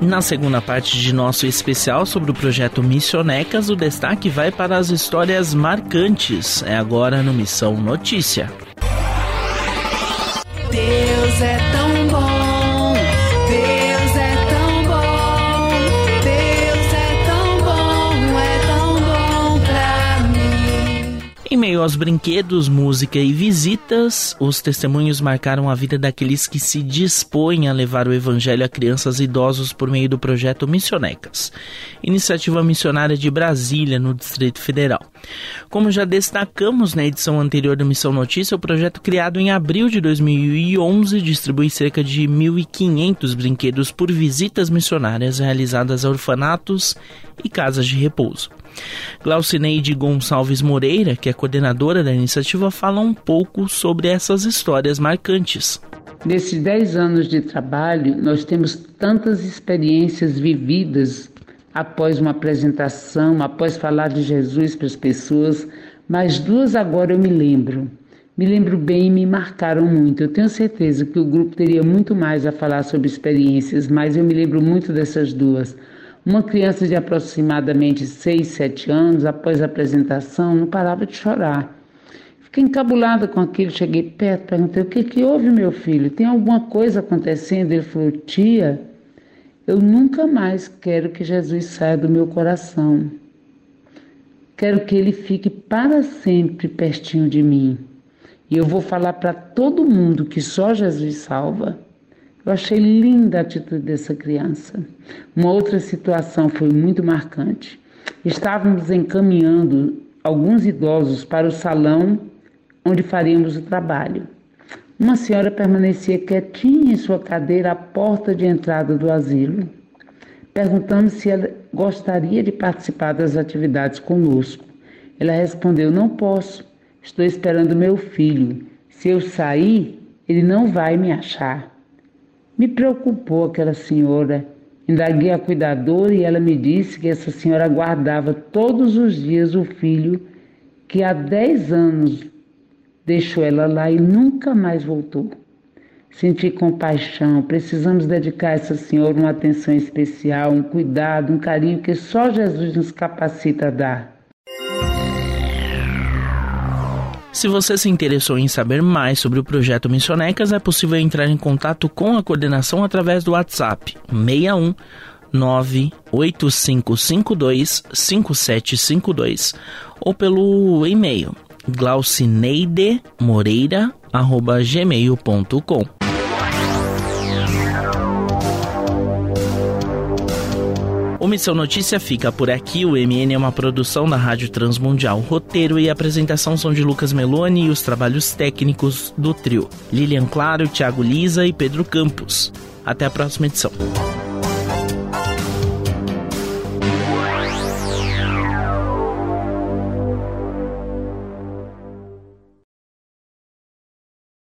Na segunda parte de nosso especial sobre o projeto Missionecas, o destaque vai para as histórias marcantes. É agora no Missão Notícia. Em meio aos brinquedos, música e visitas, os testemunhos marcaram a vida daqueles que se dispõem a levar o evangelho a crianças e idosos por meio do projeto Missionecas, iniciativa missionária de Brasília, no Distrito Federal. Como já destacamos na edição anterior do Missão Notícia, o projeto criado em abril de 2011 distribui cerca de 1.500 brinquedos por visitas missionárias realizadas a orfanatos e casas de repouso. Glaucineide Gonçalves Moreira, que é coordenadora da iniciativa, fala um pouco sobre essas histórias marcantes. Nesses 10 anos de trabalho, nós temos tantas experiências vividas após uma apresentação, após falar de Jesus para as pessoas, mas duas agora eu me lembro. Me lembro bem e me marcaram muito. Eu tenho certeza que o grupo teria muito mais a falar sobre experiências, mas eu me lembro muito dessas duas. Uma criança de aproximadamente 6, 7 anos, após a apresentação, não parava de chorar. Fiquei encabulada com aquilo, cheguei perto, perguntei: o que, que houve, meu filho? Tem alguma coisa acontecendo? Ele falou: tia, eu nunca mais quero que Jesus saia do meu coração. Quero que ele fique para sempre pertinho de mim. E eu vou falar para todo mundo que só Jesus salva. Eu achei linda a atitude dessa criança. Uma outra situação foi muito marcante. Estávamos encaminhando alguns idosos para o salão onde faríamos o trabalho. Uma senhora permanecia quietinha em sua cadeira à porta de entrada do asilo, perguntando se ela gostaria de participar das atividades conosco. Ela respondeu: Não posso, estou esperando meu filho. Se eu sair, ele não vai me achar. Me preocupou aquela senhora. Indaguei a cuidadora e ela me disse que essa senhora guardava todos os dias o filho que há 10 anos deixou ela lá e nunca mais voltou. Senti compaixão, precisamos dedicar a essa senhora uma atenção especial, um cuidado, um carinho que só Jesus nos capacita a dar. Se você se interessou em saber mais sobre o projeto Missionecas, é possível entrar em contato com a coordenação através do WhatsApp 61 98552 5752 ou pelo e-mail glaucineidemoreira@gmail.com. O Missão Notícia fica por aqui. O MN é uma produção da Rádio Transmundial. Roteiro e apresentação são de Lucas Meloni e os trabalhos técnicos do trio. Lilian Claro, Thiago Lisa e Pedro Campos. Até a próxima edição.